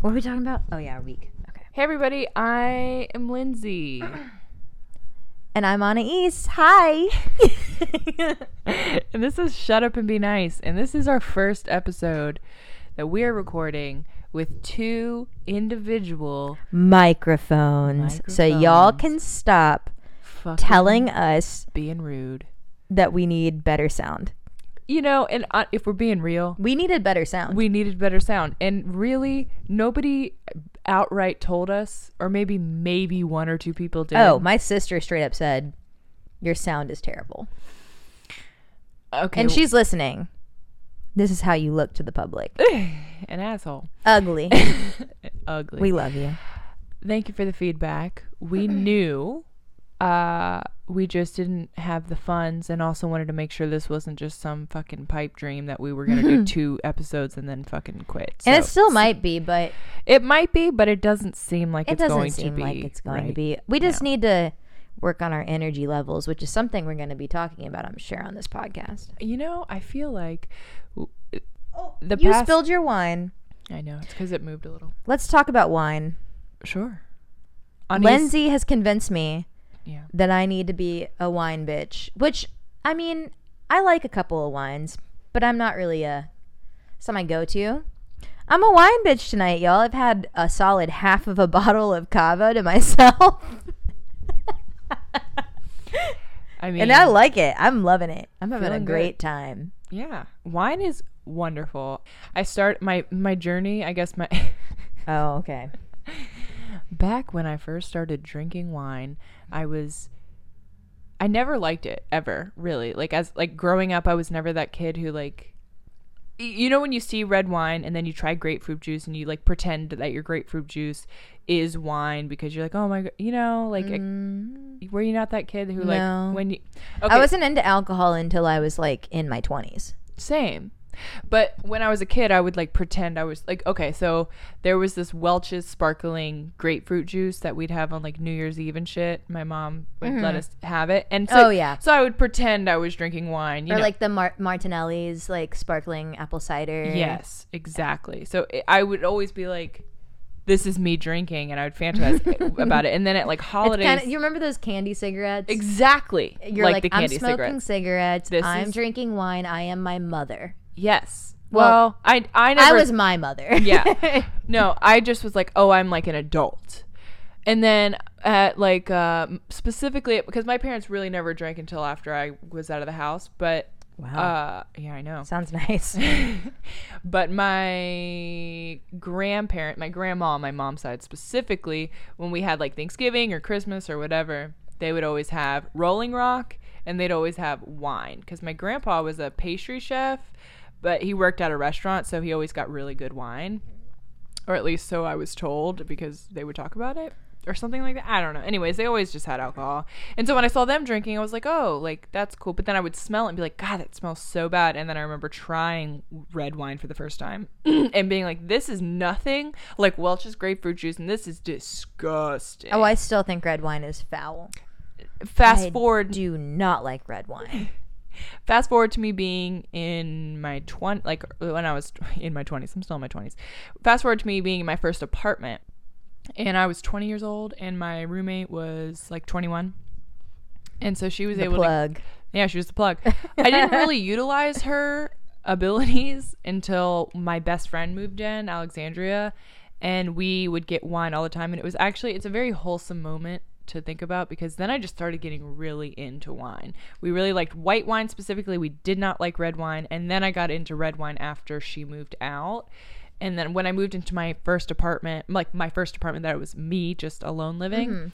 What are we talking about? Oh yeah, our week. Okay. Hey everybody, I am Lindsay. And I'm Anna East. Hi. and this is Shut Up and Be Nice. And this is our first episode that we are recording with two individual Microphones. So y'all can stop fucking telling us being rude. that we need better sound. You know, and uh, if we're being real, We needed better sound. we needed better sound. And really, nobody outright told us, or maybe maybe one or two people did. oh, my sister straight up said, "Your sound is terrible," okay. and she's listening. This is how you look to the public. an asshole. Ugly. Ugly. we love you. thank you for the feedback. We knew uh we just didn't have the funds and also wanted to make sure this wasn't just some fucking pipe dream that we were going to do two episodes and then fucking quit. and it still might be, but it might be, but it doesn't seem like it it's doesn't going seem to be. like it's going to be. We just now. need to work on our energy levels, which is something we're going to be talking about, I'm sure, on this podcast. You know, I feel like w- oh, the you past spilled your wine. I know, it's cuz it moved a little. Let's talk about wine. Sure. Anais- Lindsay has convinced me Yeah. that I need to be a wine bitch, which I mean, I like a couple of wines, but I'm not really a it's not my go-to. I'm a wine bitch tonight, y'all. I've had a solid half of a bottle of cava to myself. I mean and I like it. I'm loving it. I'm having a Feeling good. great time. Yeah. Wine is wonderful. I start my my journey, I guess my Oh, okay. back when I first started drinking wine, I was I never liked it ever, really. Like as like growing up, I was never that kid who like you know when you see red wine and then you try grapefruit juice and you like pretend that your grapefruit juice is wine because you're like, "Oh my god, you know, like it- were you not that kid who Mm. No. like when you Okay, I wasn't into alcohol until I was like in my 20s. Same. But when I was a kid, I would like pretend I was like, okay, so there was this Welch's sparkling grapefruit juice that we'd have on like New Year's Eve and shit. My mom would let us have it. And so, Mm-hmm. Oh, yeah. So I would pretend I was drinking wine. You or know? like the Mar- Martinelli's like sparkling apple cider. Yes, exactly. So it, I would always be like, this is me drinking, and I would fantasize about it. And then at like holidays. kind of you remember those candy cigarettes? exactly. You're like, the I'm smoking cigarettes. cigarettes. This I'm is- drinking wine. I am my mother. Yes. Well, Well, I I never I was my mother. yeah. No, I just was like, oh, I'm like an adult. And then at like uh, specifically because my parents really never drank until after I was out of the house, but Wow. uh yeah, I know. Sounds nice. but my grandparent, my grandma on my mom's side specifically, when we had like Thanksgiving or Christmas or whatever, they would always have Rolling Rock and they'd always have wine because my grandpa was a pastry chef, but he worked at a restaurant, so he always got really good wine, or at least so I was told because they would talk about it or something like that. I don't know. Anyways, they always just had alcohol. And so when I saw them drinking, I was like, "Oh, like that's cool." But then I would smell it and be like, "God, that smells so bad." And then I remember trying red wine for the first time and being like, "This is nothing like Welch's grapefruit juice and this is disgusting." oh, I still think red wine is foul. fast I forward do not like red wine. fast forward to me being in my 20 like when i was in my 20s i'm still in my 20s fast forward to me being in my first apartment and i was 20 years old and my roommate was like 21 and so she was The able plug. to yeah she was the plug. I didn't really utilize her abilities until my best friend moved in alexandria and we would get wine all the time and it was actually it's a very wholesome moment to think about because then I just started getting really into wine. We really liked white wine specifically. We did not like red wine. And then I got into red wine after she moved out. And then when I moved into my first apartment, like my first apartment that it was me just alone living, Mm-hmm.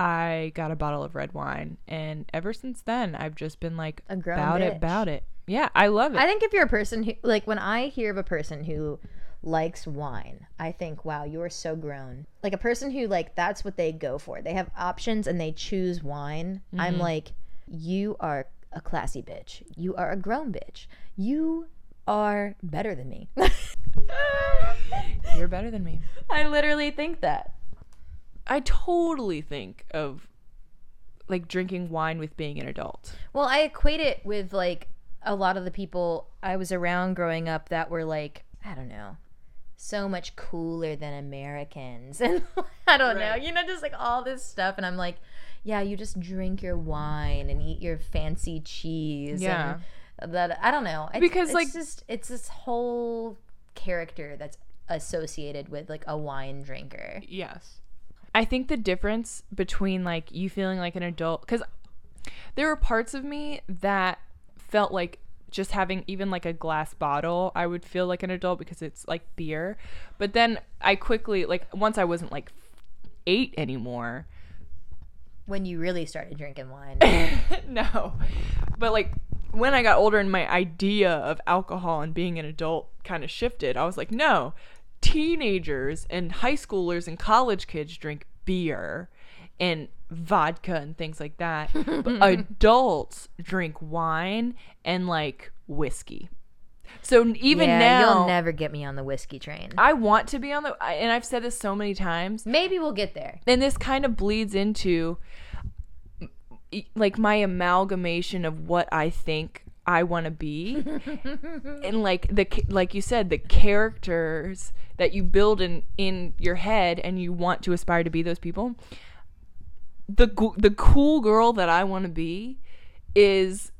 I got a bottle of red wine. And ever since then, I've just been like, about it, about it. Yeah, I love it. I think if you're a person who like when I hear of a person who likes wine, I think, wow, you're so grown. Like a person who like that's what they go for. They have options and they choose wine. I'm mm-hmm. like, you are a classy bitch. You are a grown bitch. You are better than me. You're better than me. I literally think that. I totally think of like drinking wine with being an adult. Well, I equate it with like a lot of the people I was around growing up that were like, I don't know, so much cooler than Americans. And I don't know, you know, just like all this stuff. And I'm like, yeah, you just drink your wine and eat your fancy cheese. Yeah. And that, I don't know. It's, Because, it's like- just, it's this whole character that's associated with like a wine drinker. Yes. I think the difference between like you feeling like an adult cuz there were parts of me that felt like just having even like a glass bottle, I would feel like an adult because it's like beer. But then I quickly like once I wasn't like 8 anymore, When you really started drinking wine. no. But like when I got older and my idea of alcohol and being an adult kind of shifted, I was like, no, teenagers and high schoolers and college kids drink beer and vodka and things like that. but adults drink wine and like whiskey. So even yeah, now, you'll never get me on the whiskey train. I want to be on the, and I've said this so many times Maybe we'll get there. and this kind of bleeds into like my amalgamation of what I think I want to be and like the like you said the characters that you build in in your head and you want to aspire to be those people the the cool girl that I want to be is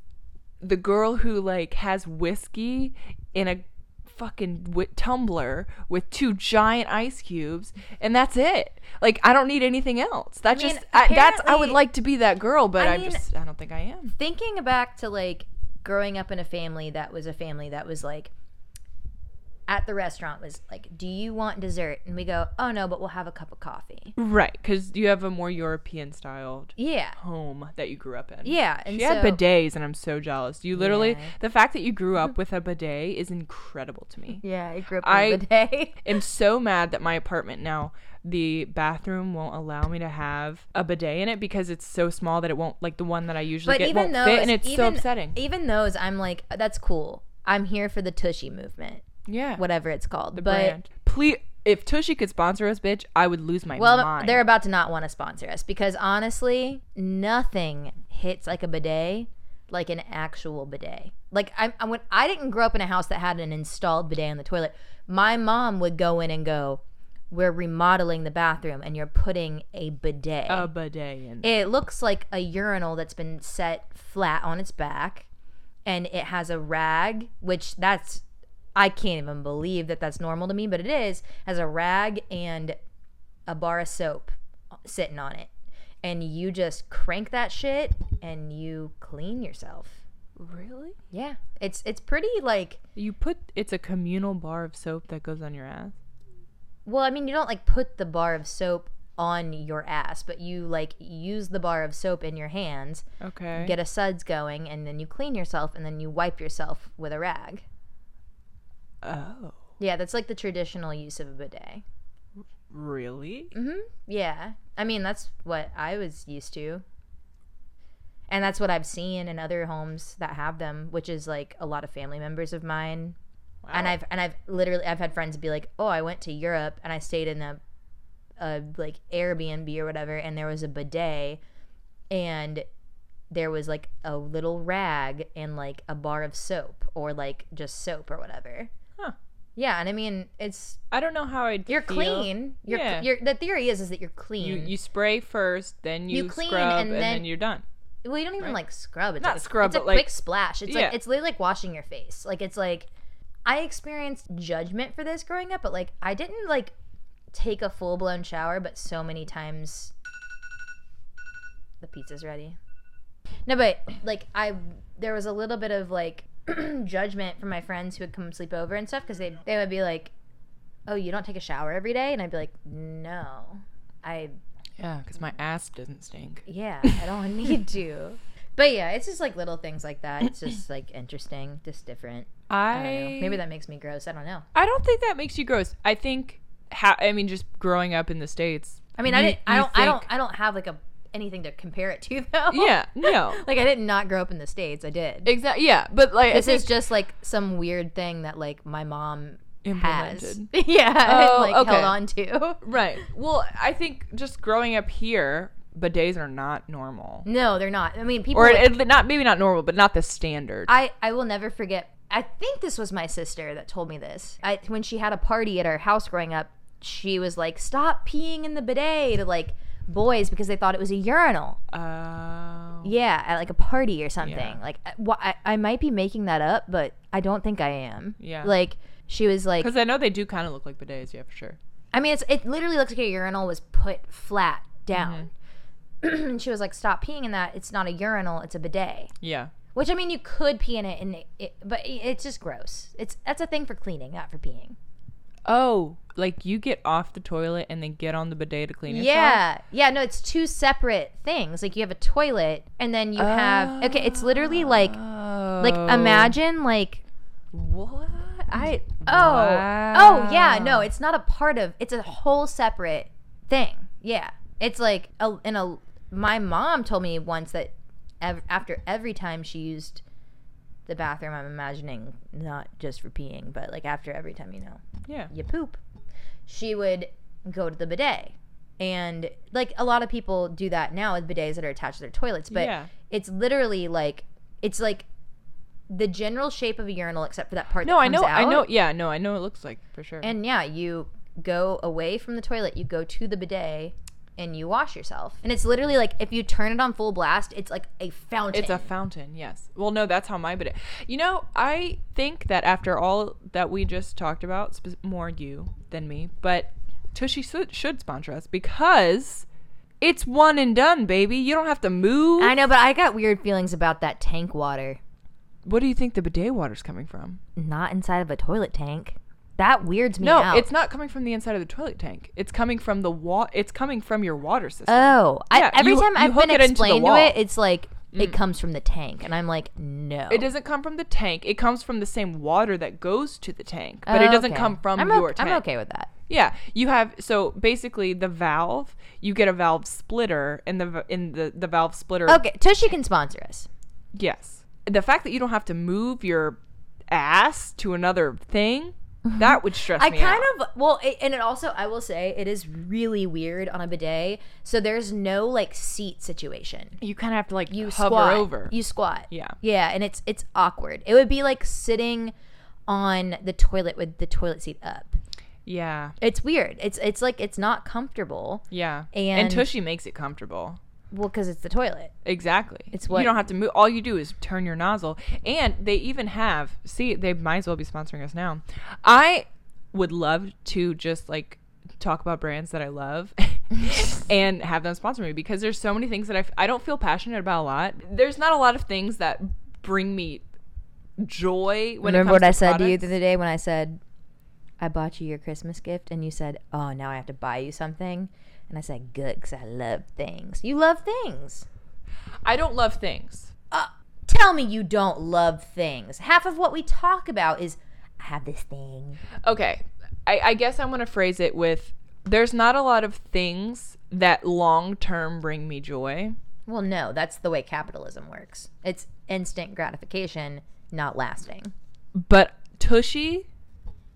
the girl who like has whiskey in a fucking tumbler with two giant ice cubes and that's it. Like i don't need anything else. That mean, just I, that's i would like to be that girl but I i, mean- just i don't think i am. Thinking back to like growing up in a family that was a family that was like at the restaurant was like, "Do you want dessert?" And we go, "Oh no, but we'll have a cup of coffee." right because you have a more european styled Yeah. home that you grew up in Yeah, and she had so- bidets and i'm so jealous you literally Yeah. the fact that you grew up with a bidet is incredible to me Yeah, I grew up I- in the day. am so mad that my apartment now the bathroom won't allow me to have a bidet in it because it's so small that it won't like the one that I usually But get even won't those, fit and it's even, so upsetting. Even those, I'm like, that's cool. I'm here for the Tushy movement, yeah. whatever it's called. the but brand. Please if Tushy could sponsor us, bitch, I would lose my well, mind. they're about to not want to sponsor us because honestly, nothing hits like a bidet like an actual bidet. Like I, I when I didn't grow up in a house that had an installed bidet on the toilet. My mom would go in and go, "We're remodeling the bathroom, and you're putting a bidet." a bidet in. it looks like a urinal that's been set flat on its back, and it has a rag, which that's I can't even believe that that's normal to me, but it is. Has a rag and a bar of soap sitting on it, and you just crank that shit and you clean yourself. really? Yeah, it's it's pretty like. You put it's a communal bar of soap that goes on your ass. Well, I mean, you don't like put the bar of soap on your ass, but you like use the bar of soap in your hands, Okay. get a suds going, and then you clean yourself, and then you wipe yourself with a rag. Oh. Yeah, that's like the traditional use of a bidet. Really? Mm-hmm. Yeah, I mean that's what I was used to, and that's what I've seen in other homes that have them, which is like a lot of family members of mine. Wow. And I've and I've literally I've had friends be like, "Oh, I went to Europe and I stayed in a, a like Airbnb or whatever, and there was a bidet, and there was like a little rag and like a bar of soap or like just soap or whatever." Yeah, and I mean it's I don't know how I'd you're feel. clean. You're, Yeah. you're the theory is is that you're clean. You you spray first, then you, You clean scrub, and and, then, then- you're done. well, you don't even right. like scrub. It's Not like a, scrub, It's a like- quick splash. It's Yeah. like it's literally like washing your face. Like it's like I experienced judgment for this growing up, but like I didn't like take a full blown shower, but so many times the pizza's ready. No, but like I there was a little bit of like judgment from my friends who would come sleep over and stuff because they they would be like, "Oh, you don't take a shower every day," and I'd be like, "No, I Yeah, because my ass doesn't stink. yeah, I don't need to. But yeah, it's just like little things like that. It's just like interesting, just different. I know. Maybe that makes me gross. I don't know. I don't think that makes you gross. I think how I mean just growing up in the states. I mean, I didn't. I don't. I don't. I don't have like a anything to compare it to though. Yeah, no. like I did not grow up in the states. I did. Exactly. Yeah, but like this is just like some weird thing that like my mom has. Implemented. yeah, Oh, and, like oh, okay. held on to. right. Well, I think just growing up here, bidets are not normal. No, they're not. I mean, people. Or like- not maybe not normal, but not the standard. I I will never forget. I think this was my sister that told me this. I when she had a party at our house growing up, she was like, "Stop peeing in the bidet" to like boys because they thought it was a urinal. Oh. Yeah, at like a party or something. Yeah. Like, uh, wh- I, I might be making that up, but I don't think I am. Yeah. Like, she was like, Because I know they do kind of look like bidets, yeah, for sure. I mean, it's it literally looks like a urinal was put flat down. Mm-hmm. and she was like, "Stop peeing in that. It's not a urinal. It's a bidet." Yeah. Which I mean, you could pee in it, and it, it, but it's just gross. It's that's a thing for cleaning, not for peeing. Oh, like you get off the toilet and then get on the bidet to clean yourself? Yeah, yeah. No, it's two separate things. Like you have a toilet, and then you have okay. It's literally like like Oh. imagine like What? I. oh oh yeah. No, it's not a part of. It's a whole separate thing. Yeah, it's like a in a. My mom told me once that ev- after every time she used the bathroom, I'm imagining not just for peeing, but like after every time you know Yeah. you poop, she would go to the bidet. And like a lot of people do that now with bidets that are attached to their toilets, but Yeah. it's literally like it's like the general shape of a urinal except for that part No, that I know. I know. Yeah, no, I know. It looks like for sure. And yeah, you go away from the toilet, you go to the bidet and you wash yourself. And it's literally like if you turn it on full blast, it's like a fountain. It's a fountain, yes. Well, no, that's how my bidet. You know, I think that after all that we just talked about, spe- more you than me, but Tushy should, should sponsor us because it's one and done, baby. You don't have to move. I know, but I got weird feelings about that tank water. What do you think the bidet water's coming from? Not inside of a toilet tank. That weirds me No, out. it's not coming from the inside of the toilet tank. It's coming from the wa- It's coming from your water system. Oh, Yeah, I, every you- time you I've hook been it into the explained to wall. Mm. it, it's like it comes from the tank, and I'm like, no. It doesn't come from the tank. It comes from the same water that goes to the tank, but it doesn't Okay. come from I'm your o- tank. I'm okay with that. Yeah, you have so basically the valve. You get a valve splitter, and the v- in the the valve splitter. Okay, Tushy can sponsor us. Yes, the fact that you don't have to move your ass to another thing Mm-hmm. that would stress me out. I me kind out. of well, it, and it also I will say it is really weird on a bidet. So there's no like seat situation. You kind of have to like You hover squat over. You squat. Yeah. Yeah, and it's it's awkward. It would be like sitting on the toilet with the toilet seat up. yeah, It's weird. It's it's like it's not comfortable. yeah. And- and Tushy makes it comfortable. Well, because it's the toilet. Exactly. It's what- you don't have to move. All you do is turn your nozzle, and they even have. See, they might as well be sponsoring us now. I would love to just like talk about brands that I love and have them sponsor me because there's so many things that I, f- I don't feel passionate about a lot. There's not a lot of things that bring me joy when Remember it comes what I said to you products. the other day when I said I bought you your Christmas gift, and you said, "Oh, now I have to buy you something." And I said, "Good, because I love things. You love things." I don't love things. Uh, tell me you don't love things. Half of what we talk about is I have this thing. Okay. I, I guess I'm going to phrase it with there's not a lot of things that long term bring me joy. Well, no, that's the way capitalism works. It's instant gratification, not lasting. but Tushy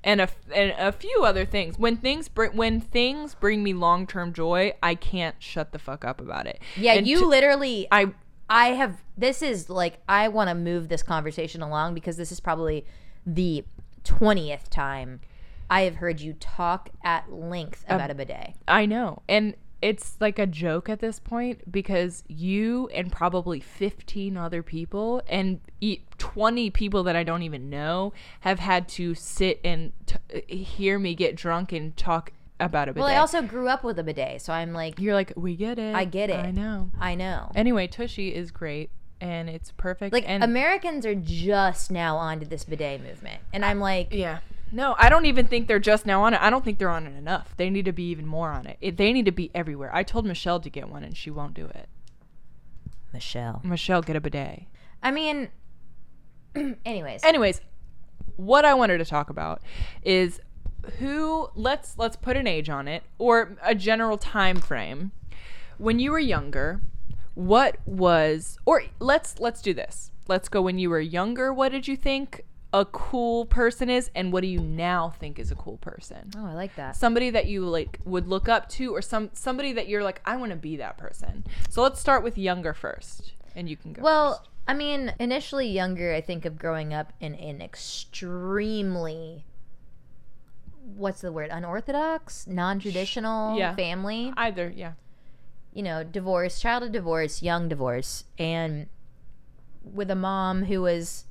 and a and a few other things. When things bring when things bring me long term joy, I can't shut the fuck up about it. Yeah, And you Tu- literally. I I have. This is like I want to move this conversation along because this is probably the twentieth time I have heard you talk at length um, about a bidet. I know, and it's like a joke at this point because you and probably 15 other people and e- 20 people that I don't even know have had to sit and t- hear me get drunk and talk about a bidet. Well, I also grew up with a bidet, so I'm like, You're like, we get it. I get it. I know. I know. Anyway, Tushy is great and it's perfect. Like and Americans are just now onto this bidet movement, and I'm like, Yeah. No, I don't even think they're just now on it. I don't think they're on it enough. They need to be even more on it. it. They need to be everywhere. I told Michelle to get one and she won't do it. Michelle. Michelle, get a bidet. I mean, anyways, Anyways, what I wanted to talk about is who let's let's put an age on it or a general time frame when you were younger, what was or let's let's do this. Let's go when you were younger, what did you think a cool person is and what do you now think is a cool person? Oh, I like that. Somebody that you like would look up to or some somebody that you're like I want to be that person. So let's start with younger first and you can go. Well, first. I mean, initially younger, I think of growing up in an extremely what's the word? Unorthodox, non-traditional Yeah. family. either, yeah. You know, divorce, child of divorce, young divorce, and with a mom who was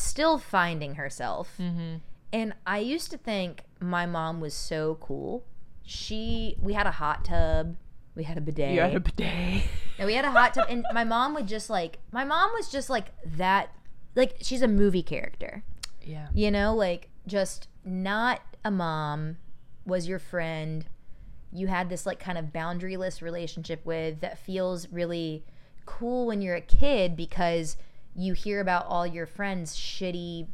still finding herself. Mhm. And I used to think my mom was so cool. She, we had a hot tub, we had a bidet. You had a bidet. No, we had a hot tub, and my mom would just like my mom was just like that. Like she's a movie character, yeah. you know, like just not a mom, was your friend. You had this like kind of boundaryless relationship with that feels really cool when you're a kid because you hear about all your friends' shitty,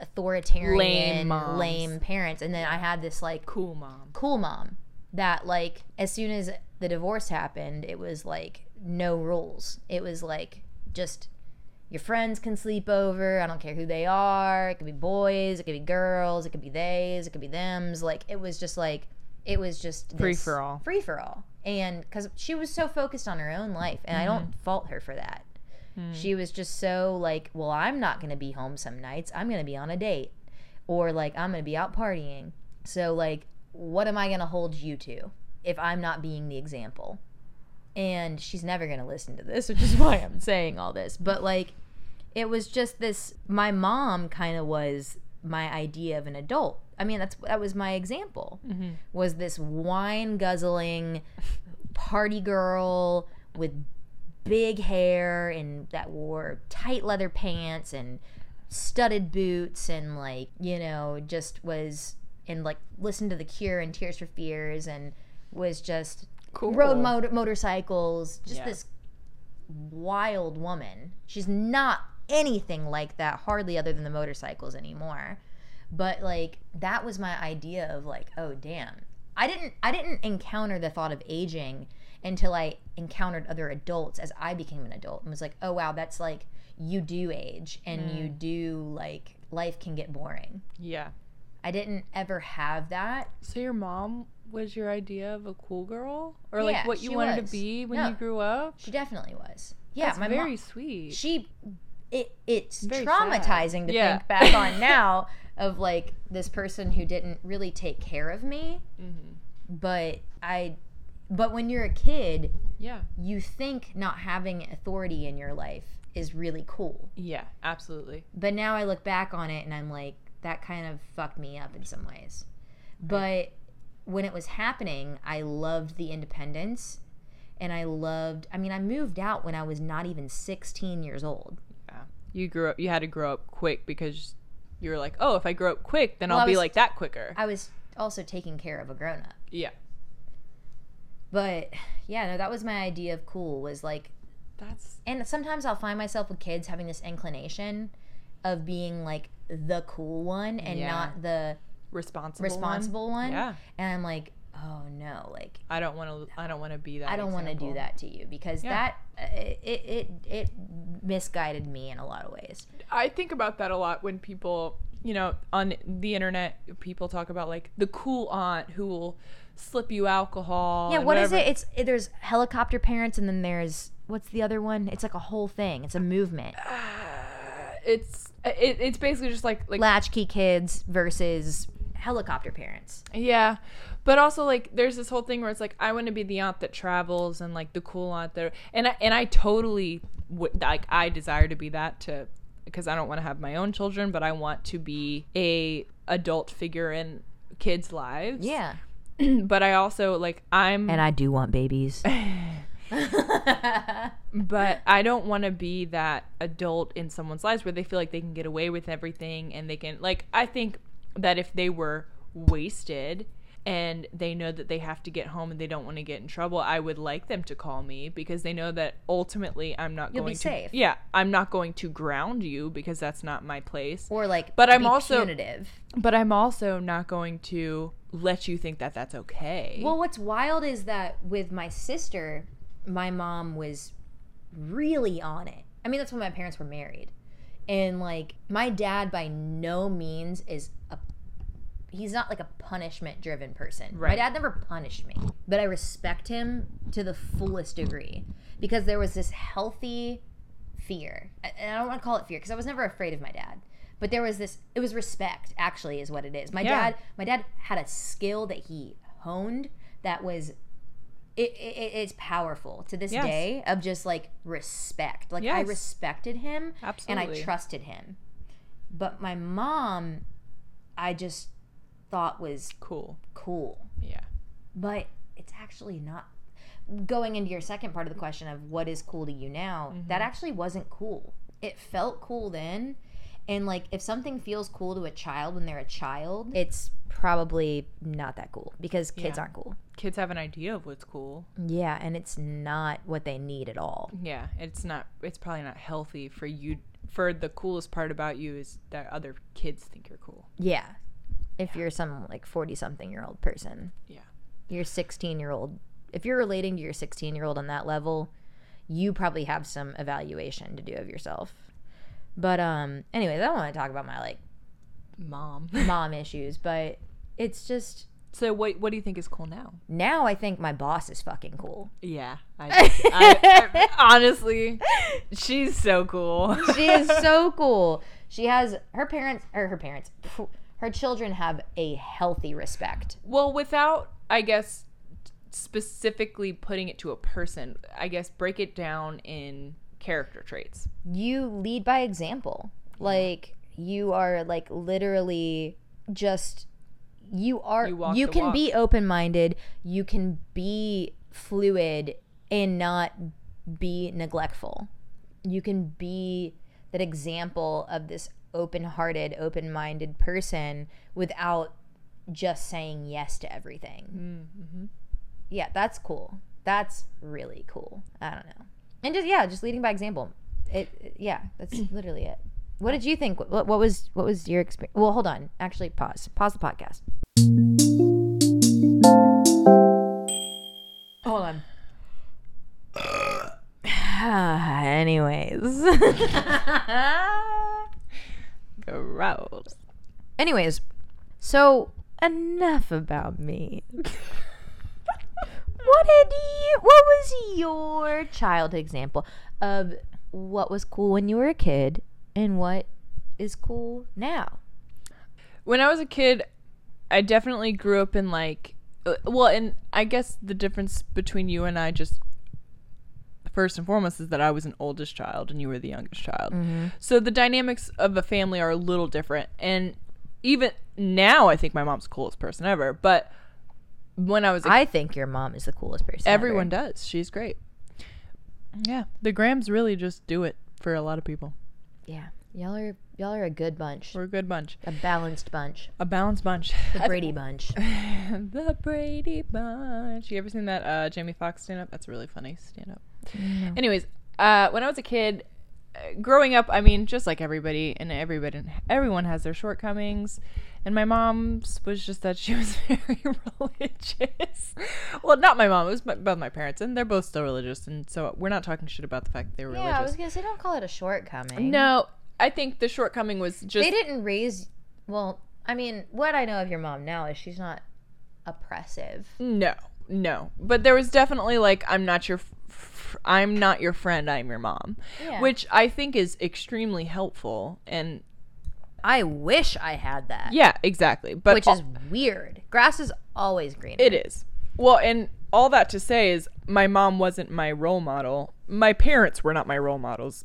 authoritarian, Lame moms. lame parents, and then I had this like Cool mom. cool mom that like as soon as the divorce happened it was like no rules. It was like just your friends can sleep over. I don't care who they are. It could be boys. It could be girls. It could be theys. It could be thems. Like it was just like it was just Free for all. free for all and because she was so focused on her own life and i don't Mm-hmm. fault her for that Hmm. she was just so like well i'm not going to be home some nights. I'm going to be on a date. Or like i'm going to be out partying. So like what am i going to hold you to if i'm not being the example? And she's never going to listen to this which is why i'm saying all this. But like it was just this my mom kind of was my idea of an adult. I mean that's that was my example. Mm-hmm. was this wine guzzling party girl with big hair and that wore tight leather pants and studded boots and like you know just was and like listened to the cure and tears for fears and was just Cool. rode motor- motorcycles just Yeah. this wild woman she's not anything like that hardly other than the motorcycles anymore but like that was my idea of like oh damn i didn't i didn't encounter the thought of aging until i encountered other adults as i became an adult and was like oh wow that's like you do age and you do like life can get boring Yeah. i didn't ever have that So your mom was your idea of a cool girl, or Yeah, like what you wanted was. to be when No. you grew up? she definitely was yeah That's my very mom sweet. she it it's Very traumatizing sad. to Yeah. think back on now of like this person who didn't really take care of me hmm but i but when you're a kid Yeah. you think not having authority in your life is really cool Yeah. Absolutely. but now i look back on it and i'm like that kind of fucked me up in some ways but when it was happening i loved the independence and i loved i mean i moved out when i was not even 16 years old Yeah. You grew up. You had to grow up quick because you were like, oh, if I grow up quick, then Well, I'll I be like that quicker. I was also taking care of a grown up. yeah. But yeah, no, that was my idea of cool was like That's and sometimes I'll find myself with kids having this inclination of being like the cool one and Yeah. not the responsible. responsible one. Yeah. And I'm like, "Oh no, like I don't want to. I don't want to be that. I don't want to do that to you because Yeah. that uh, it, it it misguided me in a lot of ways. I think about that a lot when people, you know, on the internet, people talk about like the cool aunt who will slip you alcohol. Yeah, what is whatever. it? It's it, there's helicopter parents and then there's what's the other one? It's like a whole thing. It's a movement. Uh, it's it, it's basically just like like Latchkey kids versus helicopter parents. Yeah. But also like there's this whole thing where it's like I want to be the aunt that travels and like the cool aunt there and I and I totally would like I desire to be that to because I don't want to have my own children but I want to be a adult figure in kids' lives. Yeah. but I also like I'm And I do want babies. but I don't want to be that adult in someone's lives where they feel like they can get away with everything and they can like I think that if they were wasted and they know that they have to get home and they don't want to get in trouble, I would like them to call me because they know that ultimately I'm not You'll be going to safe. Yeah, I'm not going to ground you because that's not my place. or like But I'm also- punitive. But I'm also not going to let you think that that's okay. Well, what's wild is that with my sister, my mom was really on it. I mean, that's when my parents were married. And like my dad by no means is a he's not like a punishment driven person. My Right. dad never punished me, but I respect him to the fullest degree because there was this healthy fear. And I don't want to call it fear because I was never afraid of my dad. But there was this it was respect actually is what it is. My Yeah. dad my dad had a skill that he honed that was it, it, it's powerful to this Yes. day of just like respect. Like I respected him and I trusted him. But my mom, I just thought was Cool. cool. Yeah. But it's actually not. Going into your second part of the question of what is cool to you now, that mm-hmm. actually wasn't cool. It felt cool then. And like if something feels cool to a child when they're a child, it's probably not that cool because kids Yeah. aren't cool. Kids have an idea of what's cool. Yeah, and it's not what they need at all. Yeah, it's not. It's probably not healthy for you. For the coolest part about you is that other kids think you're cool. Yeah. If you're some like 40 something year old person. Yeah. Your 16 year old. If you're relating to your 16 year old on that level, you probably have some evaluation to do of yourself. But um anyways, I don't want to talk about my like Mom. mom issues, but it's just so what? What do you think is cool now? now I think my boss is fucking cool. Yeah. I, I, I honestly, she's so cool. She is so cool. She has her parents or her parents her children have a healthy respect. Well, without, I guess, specifically putting it to a person, I guess break it down in character traits. you lead by example. Like you are like literally just you are You you, walk can be open-minded, you can be fluid and not be neglectful. You can be that example of this open-hearted, open-minded person without just saying yes to everything. Mm-hmm. Yeah, that's cool. That's really cool. I don't know. And just yeah, just leading by example. It, it- yeah, that's literally it. What did you think? What, what was what was your experience? Well, hold on. Actually, pause. Pause the podcast. Hold on. Anyways. Gross. Anyways, so enough about me. what did you what was your childhood example of what was cool when you were a kid and what is cool now? When I was a kid, I definitely grew up in like, uh, well, and I guess the difference between you and I just first and foremost is that I was an oldest child and you were the youngest child. So the dynamics of a family are a little different. And even now, I think my mom's the coolest person ever. But when I was a I think your mom is the coolest person. Everyone ever. does. She's great. Yeah, the Grams really just do it for a lot of people. Yeah. Y'all are y'all are a good bunch. We're a good bunch, A balanced bunch. a balanced bunch. The Brady bunch. the Brady Bunch. You ever seen that uh, Jamie Foxx stand up? That's really funny stand up. Anyways, uh, when I was a kid, uh, growing up, I mean, just like everybody, and everybody, everyone has their shortcomings. And my mom's was just that she was very religious. well, not my mom; it was my, both my parents, and they're both still religious. And so we're not talking shit about the fact that they were religious. Yeah, I was gonna say don't call it a shortcoming. No, I think the shortcoming was just they didn't raise. Well, I mean, what I know of your mom now is she's not oppressive. No, no. But there was definitely like I'm not your f- I'm not your friend, I'm your mom. Yeah. Which I think is extremely helpful and I wish I had that. yeah, exactly. But which is weird. Grass is always green. it is. Well, and all that to say is my mom wasn't my role model. My parents were not my role models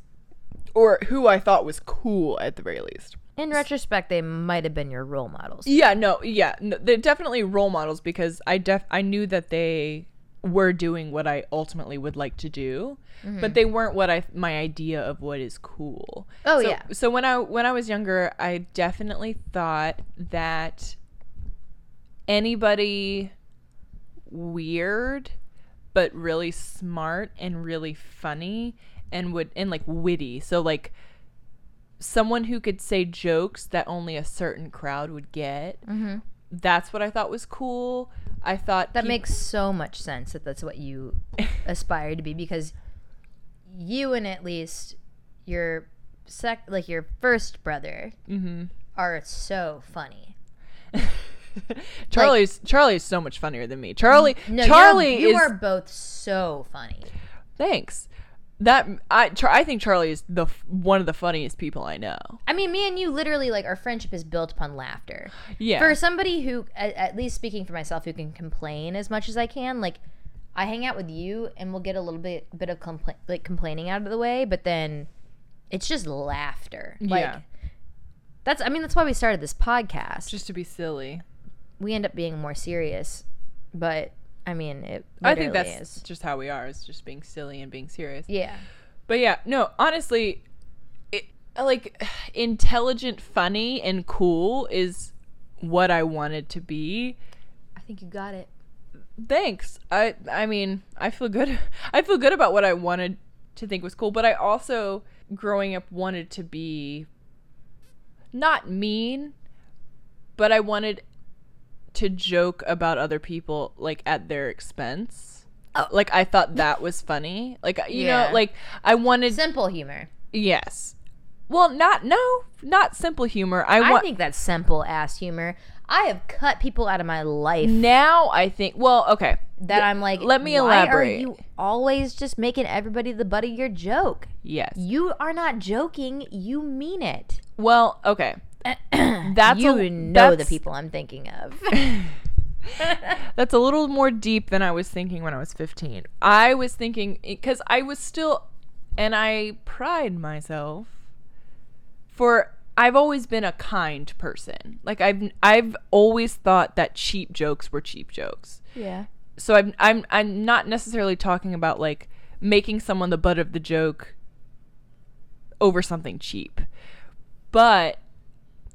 or who I thought was cool at the very least. In retrospect, they might have been your role models. Yeah, no, yeah, no, they're definitely role models because I def I knew that they were doing what I ultimately would like to do, but they weren't what I my idea of what is cool. Oh, So- yeah. So when I when I was younger, I definitely thought that anybody weird but really smart and really funny and would and like witty. So like someone who could say jokes that only a certain crowd would get. Mm-hmm. That's what I thought was cool. I thought That peop- makes so much sense that that's what you aspire to be because you and at least your sec like your first brother Mhm. are so funny. Charlie's Charlie's so much funnier than me. Charlie No, Charlie you are both so funny. thanks. That I I think Charlie is the f- one of the funniest people I know. I mean, me and you literally like our friendship is built upon laughter. Yeah. For somebody who, at, at least speaking for myself, who can complain as much as I can, like I hang out with you and we'll get a little bit bit of compla- like complaining out of the way, but then it's just laughter. Like Yeah. that's I mean that's why we started this podcast. just to be silly. we end up being more serious, but I mean it. I think that's is. just how we are. Is just being silly and being serious. yeah. But yeah, no, honestly, it, like intelligent, funny, and cool is what I wanted to be. I think you got it. Thanks. I I mean, I feel good. I feel good about what I wanted to think was cool, but I also growing up wanted to be not mean, but I wanted to joke about other people like at their expense. Oh. Like I thought that was funny. Like you Yeah. know, like I wanted Simple humor. yes. Well, not no, not simple humor. I I want think that's simple ass humor. I have cut people out of my life now I think well, okay. that I'm like, let me why elaborate." Are you always just making everybody the butt of your joke? Yes. You are not joking. You mean it. Well, okay. That's you a- know the people I'm thinking of. That's a little more deep than I was thinking when I was 15. I was thinking eh, because I was still, and I pride myself for I've always been a kind person. Like I've I've always thought that cheap jokes were cheap jokes. yeah. So I'm I'm I'm not necessarily talking about like making someone the butt of the joke over something cheap, but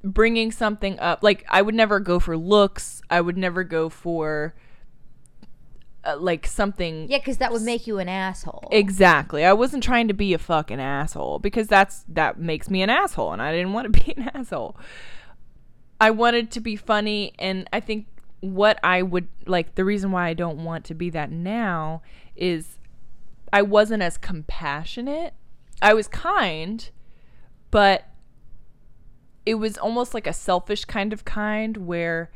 bringing something up like I would never go for looks. I would never go for uh, like something Yeah, because that would make you an asshole. Exactly. I wasn't trying to be a fucking asshole because that's that makes me an asshole and I didn't want to be an asshole. I wanted to be funny and I think what I would like the reason why I don't want to be that now is I wasn't as compassionate. I was kind, but it was almost like a selfish kind of kind where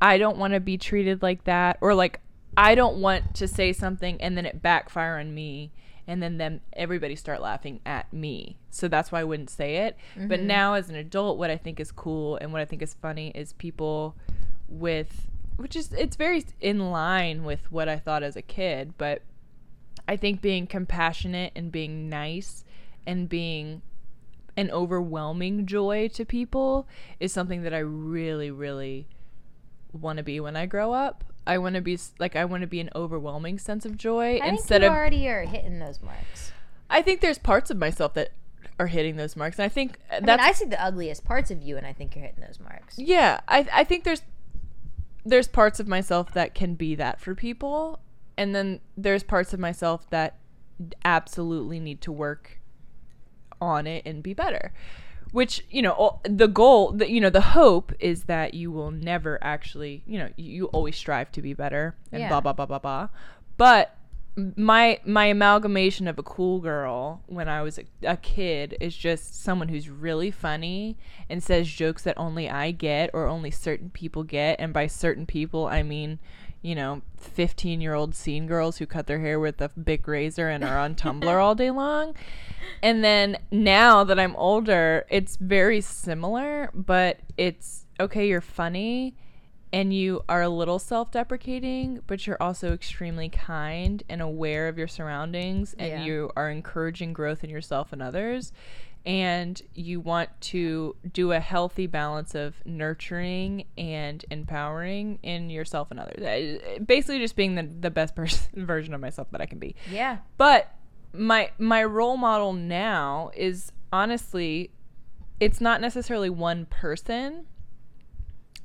I don't want to be treated like that or like I don't want to say something and then it backfire on me and then them everybody start laughing at me. So that's why I wouldn't say it. But mm-hmm. now as an adult what I think is cool and what I think is funny is people with which is it's very in line with what I thought as a kid, but I think being compassionate and being nice and being an overwhelming joy to people is something that I really, really want to be when I grow up. I want to be like I want to be an overwhelming sense of joy I instead think you of. already are hitting those marks. I think there's parts of myself that are hitting those marks, and I think uh, I mean, that's I see the ugliest parts of you, and I think you're hitting those marks. yeah. I I think there's there's parts of myself that can be that for people, and then there's parts of myself that absolutely need to work on it and be better. Which you know the goal the, you know the hope is that you will never actually you know you, always strive to be better and Yeah. blah blah blah blah blah. But my my amalgamation of a cool girl when i was a, a kid is just someone who's really funny and says jokes that only i get or only certain people get. And by certain people i mean you know 15 year old scene girls who cut their hair with a big razor and are on tumblr all day long and then now that I'm older, it's very similar, but it's okay, you're funny and you are a little self deprecating, but you're also extremely kind and aware of your surroundings and Yeah. you are encouraging growth in yourself and others. And you want to do a healthy balance of nurturing and empowering in yourself and others. Basically, just being the, the best person, version of myself that I can be Yeah. but my my role model now is honestly it's not necessarily one person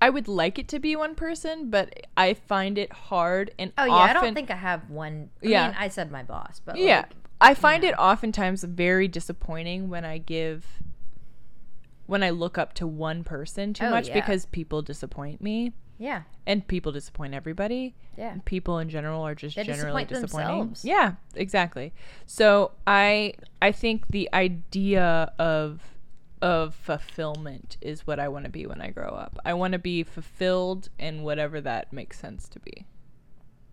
i would like it to be one person but i find it hard and Oh yeah, often I don't think I have one. I Yeah. mean, I said my boss, but yeah like, i find it oftentimes very disappointing when i give when i look up to one person too Oh, much yeah. because people disappoint me Yeah. And people disappoint everybody. Yeah. And people in general are just They generally disappoint disappointing. themselves. Yeah, exactly. So I I think the idea of of fulfillment is what I want to be when I grow up. I want to be fulfilled in whatever that makes sense to be.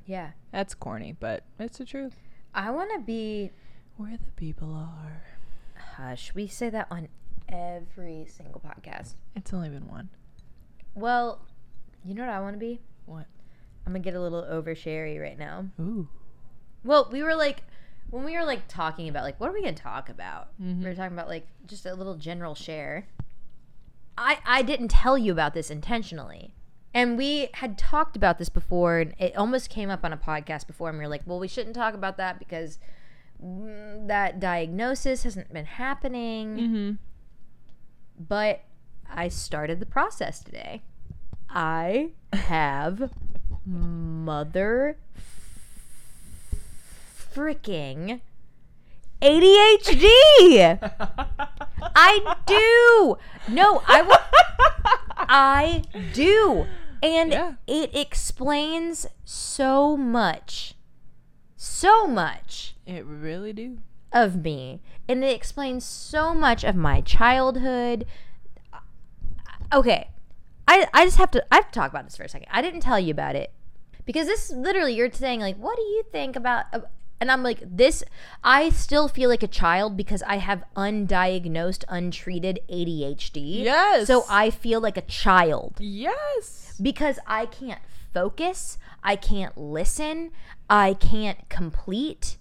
Yeah. That's corny, but it's the truth. I want to be Where the people are. hush. We say that on every single podcast. It's only been one. Well, you know what I want to be? What? I'm going to get a little oversharey right now. Ooh. Well, we were like when we were like talking about like what are we going to talk about? Mhm. We were talking about like just a little general share. I I didn't tell you about this intentionally. And we had talked about this before and it almost came up on a podcast before and we were like, "Well, we shouldn't talk about that because mm, that diagnosis hasn't been happening." Mm-hmm. But I started the process today. I have mother freaking ADHD. I do. No, I will. I do. And Yeah. it explains so much. So much It really do. of me. And it explains so much of my childhood. Okay. I, I just have to I have to talk about this for a second. I didn't tell you about it. Because this literally you're saying like what do you think about and I'm like this I still feel like a child because I have undiagnosed untreated ADHD. Yes. So I feel like a child Yes. because I can't focus, I can't listen, I can't complete.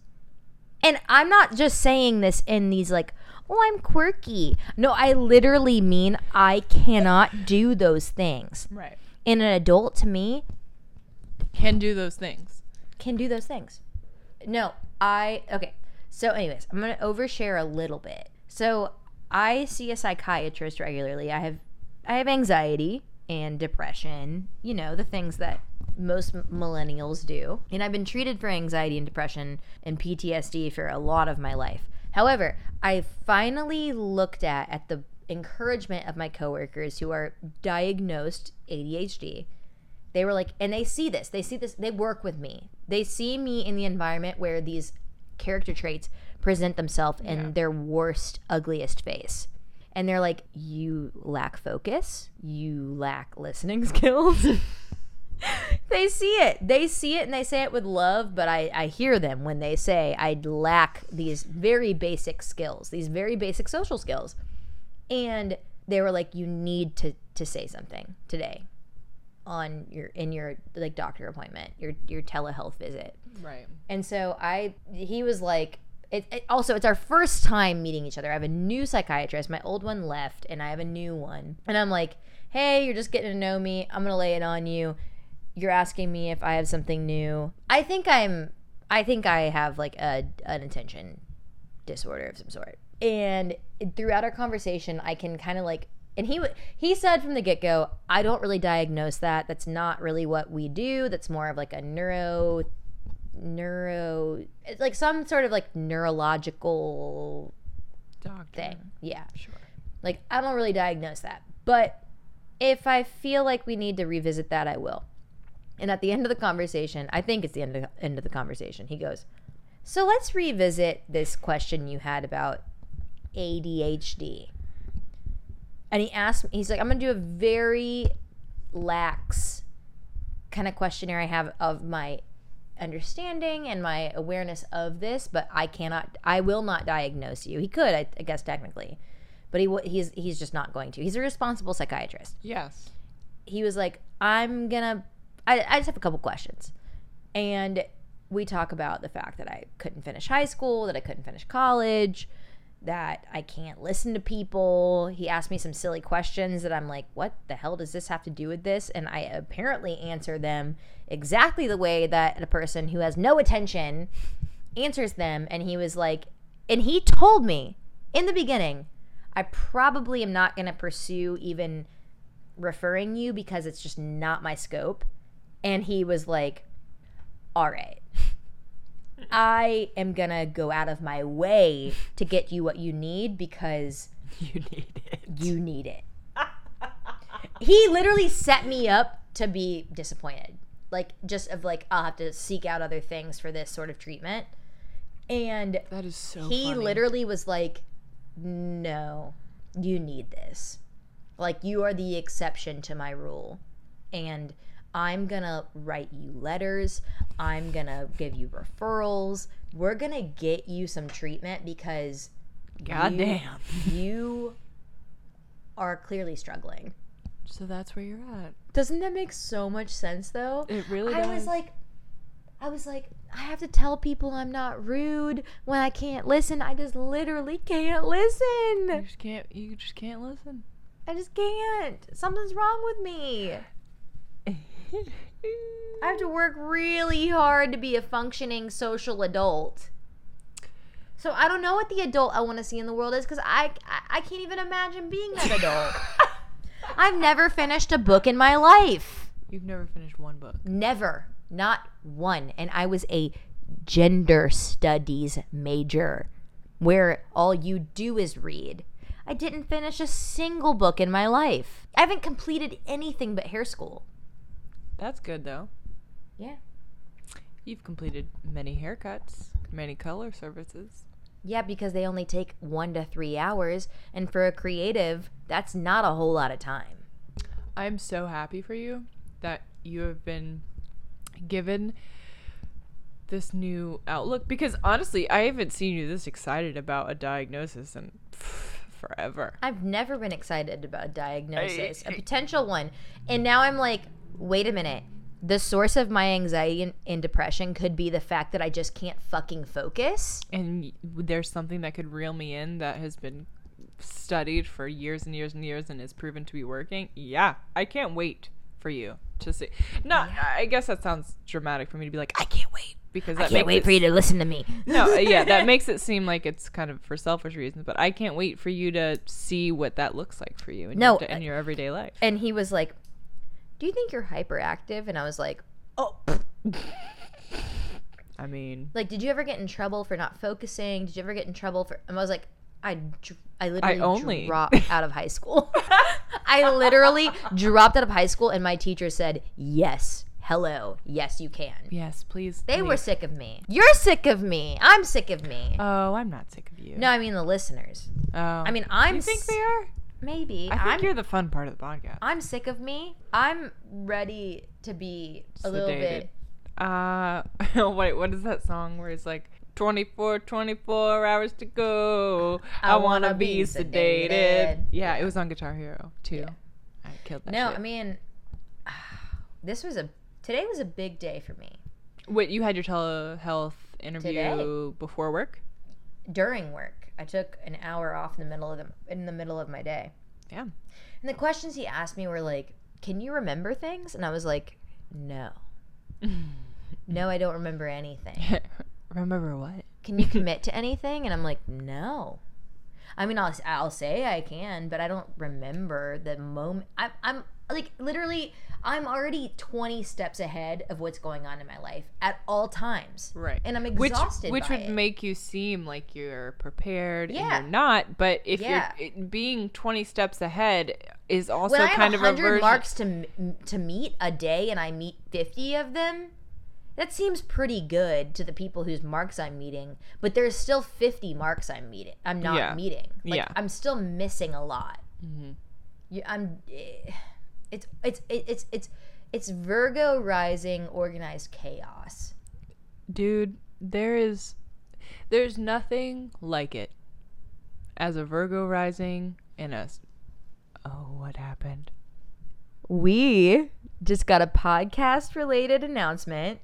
And I'm not just saying this in these like, oh, I'm quirky. No, I literally mean I cannot do those things. Right. And an adult to me Can do those things. can do those things. No, I okay. So, anyways, I'm gonna overshare a little bit. So, I see a psychiatrist regularly. I have, I have anxiety and depression. You know the things that most millennials do. And I've been treated for anxiety and depression and PTSD for a lot of my life. However, I finally looked at at the encouragement of my coworkers who are diagnosed ADHD they were like and they see this they see this they work with me. They see me in the environment where these character traits present themselves in Yeah. their worst ugliest face. And they're like you lack focus. You lack listening skills. They see it. They see it and they say it with love but I, I hear them when they say i lack these very basic skills these very basic social skills. And they were like you need to to say something today on your in your like doctor appointment your your telehealth visit. Right. and so i he was like it, it, also it's our first time meeting each other. I have a new psychiatrist. My old one left and i have a new one. And i'm like hey you're just getting to know me. I'm gonna lay it on you. You're asking me if i have something new. I think i'm i think i have like a an attention disorder of some sort. And throughout our conversation, I can kind of like, and he w- he said from the get go, I don't really diagnose that. That's not really what we do. That's more of like a neuro, neuro, it's like some sort of like neurological Doctor. thing. Yeah, Sure. like I don't really diagnose that, but if I feel like we need to revisit that, I will. And at the end of the conversation, I think it's the end of, end of the conversation, he goes, So let's revisit this question you had about ADHD. And he asked me, he's like, I'm going to do a very lax kind of questionnaire I have of my understanding and my awareness of this, but I cannot, I will not diagnose you. He could, I, I guess, technically, but he he's he's just not going to. He's a responsible psychiatrist Yes. he was like, I'm gonna, I, I just have a couple questions. And we talk about the fact that I couldn't finish high school, that I couldn't finish college, that I can't listen to people. He asked me some silly questions that I'm like, what the hell does this have to do with this? And I apparently answer them exactly the way that a person who has no attention answers them. And he was like, and he told me in the beginning, I probably am not going to pursue even referring you because it's just not my scope. And he was like, All right, I am gonna go out of my way to get you what you need because You need it. you need it. he literally set me up to be disappointed. Like just of like I'll have to seek out other things for this sort of treatment. And That is so he funny. literally was like, "No, you need this. Like you are the exception to my rule, and I'm gonna write you letters. I'm gonna give you referrals. We're gonna get you some treatment because God you- damn. you are clearly struggling." So that's where you're at. Doesn't that make so much sense though? It really I does. was like, I was like, I have to tell people I'm not rude when I can't listen. I just literally can't listen. you just can't. You just can't listen. I just can't. Something's wrong with me. I have to work really hard to be a functioning social adult. So I don't know what the adult I want to see in the world is because I, I I can't even imagine being that adult. I've never finished a book in my life. You've never finished one book. Never. Not one. And I was a gender studies major where all you do is read. I didn't finish a single book in my life. I haven't completed anything but hair school. That's good though. Yeah. You've completed many haircuts, many color services. Yeah, because they only take one to three hours. And for a creative, that's not a whole lot of time. I'm so happy for you that you have been given this new outlook because honestly, I haven't seen you this excited about a diagnosis in forever. I've never been excited about a diagnosis, I- a potential one. And now I'm like, wait a minute. The source of my anxiety and, and depression could be the fact that I just can't fucking focus. And there's something that could reel me in that has been studied for years and years and years and is proven to be working. Yeah, I can't wait for you to see. No, I guess that sounds dramatic for me to be like, I can't wait because that I can't makes wait it for you to listen to me. no, uh, yeah, that makes it seem like it's kind of for selfish reasons, but I can't wait for you to see what that looks like for you in, No, your, in your everyday life. And he was like, Do you think you're hyperactive? And I was like, Oh, I mean, like, did you ever get in trouble for not focusing? Did you ever get in trouble for? And I was like, I, I literally I only- dropped out of high school. I literally dropped out of high school, and my teacher said, Yes, hello, yes, you can. yes, please. They were sick of me. You're sick of me. I'm sick of me. Oh, I'm not sick of you. no, I mean the listeners. Oh. I mean, I'm you think s- they are? Maybe. I think I'm, you're the fun part of the podcast. I'm sick of me. I'm ready to be a little bit. Uh, wait, what is that song where it's like 24, 24 hours to go? I, I wanna, wanna be sedated. sedated. Yeah, it was on Guitar Hero too. I killed that. No, shit. I mean, this was a today was a big day for me. Wait, you had your telehealth interview Today. before work? During work, I took an hour off in the middle of the in the middle of my day, Yeah. and the questions he asked me were like, "Can you remember things?" And I was like, "No, no, I don't remember anything." Remember what? Can you commit to anything? And I'm like, "No." I mean, I'll I'll say I can, but I don't remember the moment. I'm I'm like literally, I'm already 20 steps ahead of what's going on in my life at all times. Right. And I'm Which exhausted. which by would it. make you seem like you're prepared Yeah. and you're not, but if Yeah. you're it, being 20 steps ahead is also when I have kind of a 100 version marks to to meet a day and I meet 50 of them, that seems pretty good to the people whose marks I'm meeting. But there's still 50 marks I'm meeting. I'm not Yeah. meeting. Like, Yeah. I'm still missing a lot. Mhm. I'm. eh, It's it's it's it's it's Virgo rising organized chaos. Dude, there is there's nothing like it. As a Virgo rising in us. Oh, what happened? We just got a podcast related announcement.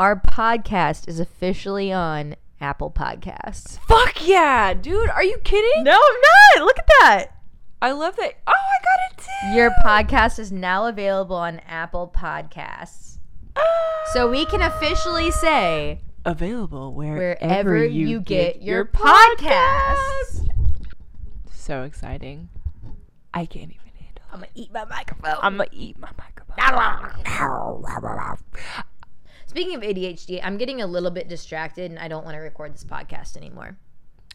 Our podcast is officially on Apple Podcasts. Fuck yeah, dude. Are you kidding? No, I'm not. Look at that. I love that. Oh, I got it too. Your podcast is now available on Apple Podcasts. Ah. So we can officially say available wherever, wherever you, you, get, your podcast. podcasts. So exciting. I can't even handle it. I'm going to eat my microphone. I'm gonna eat my microphone. Speaking of ADHD, I'm getting a little bit distracted and I don't want to record this podcast anymore.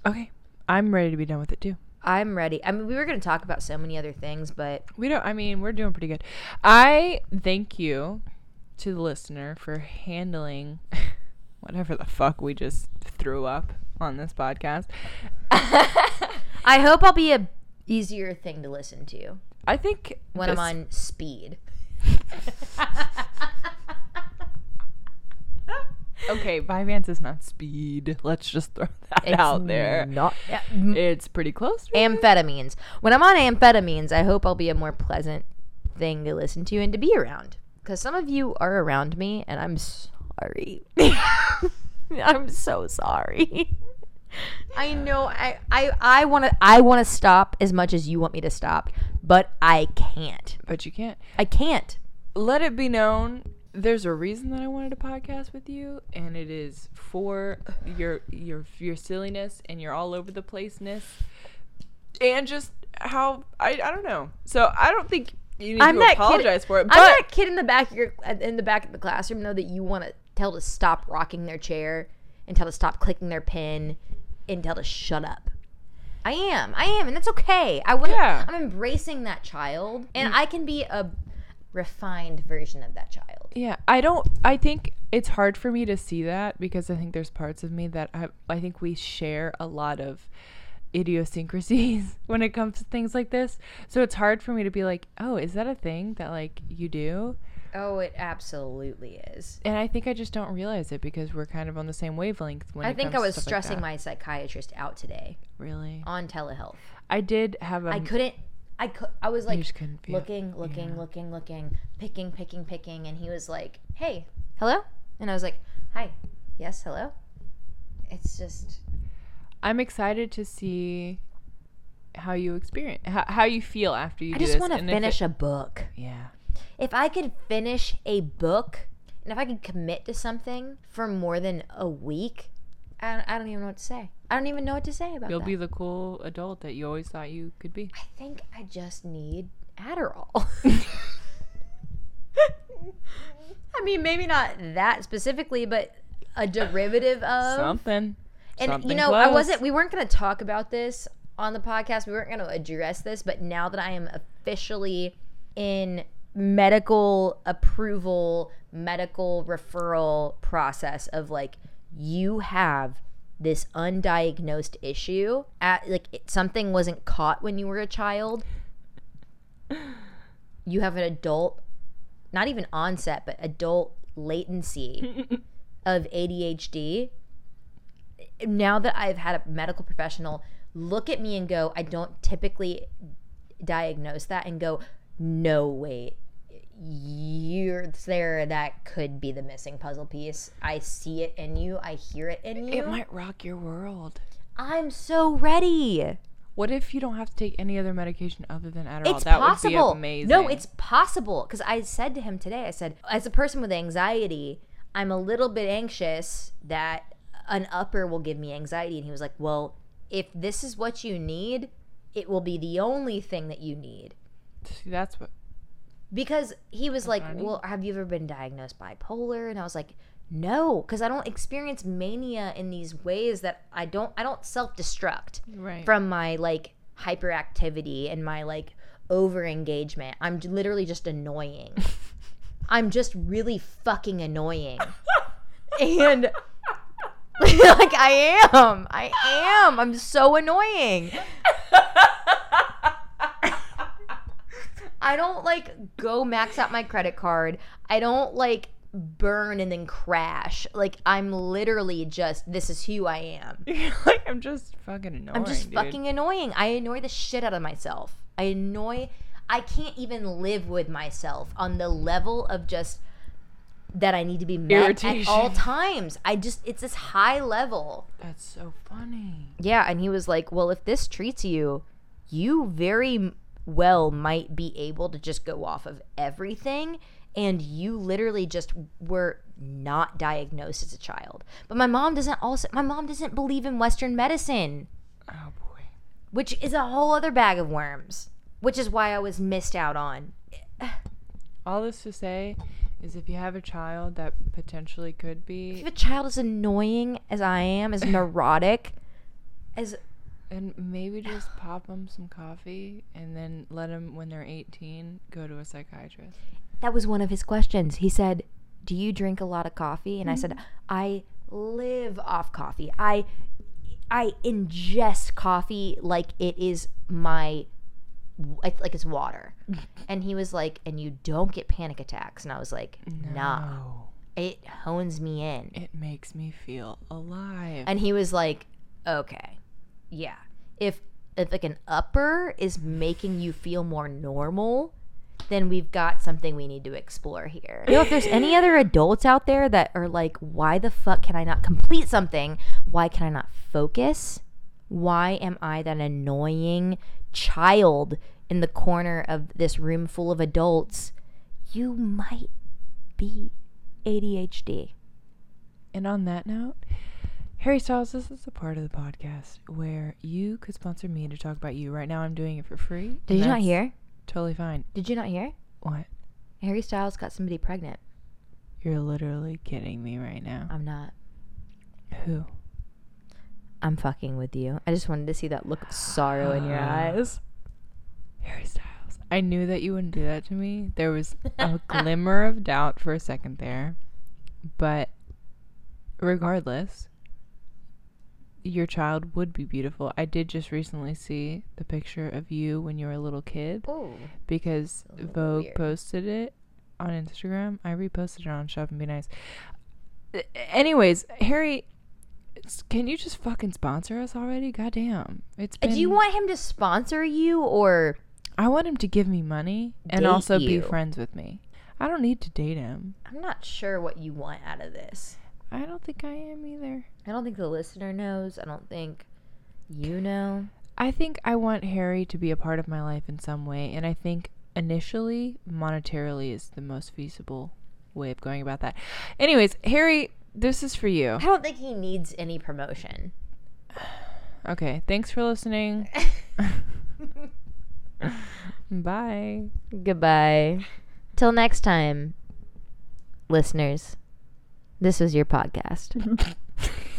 Okay. I'm ready to be done with it too. I'm ready. I mean, we were going to talk about so many other things, but We don't. I mean, we're doing pretty good. I thank you to the listener for handling whatever the fuck we just threw up on this podcast. I hope I'll be a easier thing to listen to I think when this- I'm on speed. okay. Vyvanse is not speed. Let's just throw that It's out there. Not yeah, It's pretty close. it. amphetamines. When I'm on amphetamines, I hope I'll be a more pleasant thing to listen to and to be around. Because some of you are around me, and I'm sorry. I'm so sorry. I know I I I want to I want to stop as much as you want me to stop, but I can't. but you can't. I can't. let it be known there's a reason that I wanted a podcast with you and it is for your your your silliness and your all over the placeness and just how I, I don't know. So I don't think you need I'm to apologize kid, for it. But I'm that kid in the back of your uh, in the back of the classroom though that you want to tell to stop rocking their chair and tell to stop clicking their pen and tell to shut up. I am. I am, and that's okay. I would. Yeah. I'm embracing that child, and mm. I can be a refined version of that child. Yeah, I don't I think it's hard for me to see that because I think there's parts of me that I I think we share a lot of idiosyncrasies when it comes to things like this. So it's hard for me to be like, "Oh, is that a thing that like you do?" Oh, it absolutely is. and I think I just don't realize it because we're kind of on the same wavelength. When I think I was stuff like stressing my psychiatrist out today really. on telehealth. I did have a. I couldn't. I could. I was like just couldn't looking, looking, yeah. looking, looking, picking, picking, picking, and he was like, "Hey, hello," and I was like, "Hi, yes, hello." It's just I'm excited to see how you experience how, how you feel after you I just want to finish it- a book. yeah. If I could finish a book, and if I could commit to something for more than a week, I don't, I don't even know what to say. I don't even know what to say about You'll that. be the cool adult that you always thought you could be. I think I just need Adderall. I mean, maybe not that specifically, but a derivative of Something. And Something you know, I wasn't. We weren't going to talk about this on the podcast. We weren't going to address this, but now that I am officially in medical approval, medical referral process of like you have this undiagnosed issue at like it, something wasn't caught when you were a child. You have an adult, not even onset, but adult latency of ADHD now that I've had a medical professional look at me and go, I don't typically diagnose that and go, no, wait, you're there. That could be the missing puzzle piece. I see it in you. I hear it in you. It might rock your world. I'm so ready. What if you don't have to take any other medication other than Adderall? It's that possible. would be amazing. No, it's possible. Because I said to him today, I said, as a person with anxiety, I'm a little bit anxious that an upper will give me anxiety. And he was like, well, if this is what you need, it will be the only thing that you need. See, that's what. Because he was like, funny. well, have you ever been diagnosed bipolar? And I was like, no, because I don't experience mania in these ways that I don't. I don't self destruct Right. from my like hyperactivity and my like over engagement. I'm literally just annoying. I'm just really fucking annoying. and like I am. I am. I'm so annoying. I don't like go max out my credit card. I don't like burn and then crash. Like I'm literally just this is who I am. like I'm just fucking annoying. I'm just dude. fucking annoying. I annoy the shit out of myself. I annoy. I can't even live with myself on the level of just that I need to be met at all times. I just it's this high level. That's so funny. Yeah, and he was like, "Well, if this treats you, you very well might be able to just go off of everything." And you literally just were not diagnosed as a child. But my mom doesn't also my mom doesn't believe in Western medicine Oh boy. which is a whole other bag of worms, which is why I was missed out on. All this to say is if you have a child that potentially could be If a child as annoying as I am, as neurotic, as And maybe just pop them some coffee and then let them, when they're 18, go to a psychiatrist. That was one of his questions. He said, "Do you drink a lot of coffee?" And I said, mm-hmm. "I live off coffee. I I ingest coffee like it is my like like it's water." and he was like, "And you don't get panic attacks." And I was like, "Nah. No. It hones me in." It makes me feel alive. And he was like, "Okay. Yeah. If if like an upper is making you feel more normal, then we've got something we need to explore here. You know, if there's any other adults out there that are like, why the fuck can I not complete something? Why can I not focus? Why am I that annoying child in the corner of this room full of adults? You might be ADHD. And on that note, Harry Styles, this is a part of the podcast where you could sponsor me to talk about you. Right now, I'm doing it for free. Did you not hear? Totally fine. Did you not hear? What? Harry Styles got somebody pregnant. You're literally kidding me right now. I'm not. Who? I'm fucking with you. I just wanted to see that look of sorrow in your eyes. Harry Styles. I knew that you wouldn't do that to me. There was a glimmer of doubt for a second there. But regardless, your child would be beautiful. I did just recently see the picture of you when you were a little kid Oh. because Vogue weird. posted it on Instagram. I reposted it on Shop and Be Nice. Anyways, Harry, can you just fucking sponsor us already? Goddamn. It's been, Do you want him to sponsor you or I want him to give me money and also be friends with me. I don't need to date him. I'm not sure what you want out of this. I don't think I am either. I don't think the listener knows. I don't think you know. I think I want Harry to be a part of my life in some way, and I think initially monetarily is the most feasible way of going about that. Anyways, Harry, this is for you. I don't think he needs any promotion. Okay, thanks for listening. Bye. Goodbye. Till next time, listeners. This was your podcast.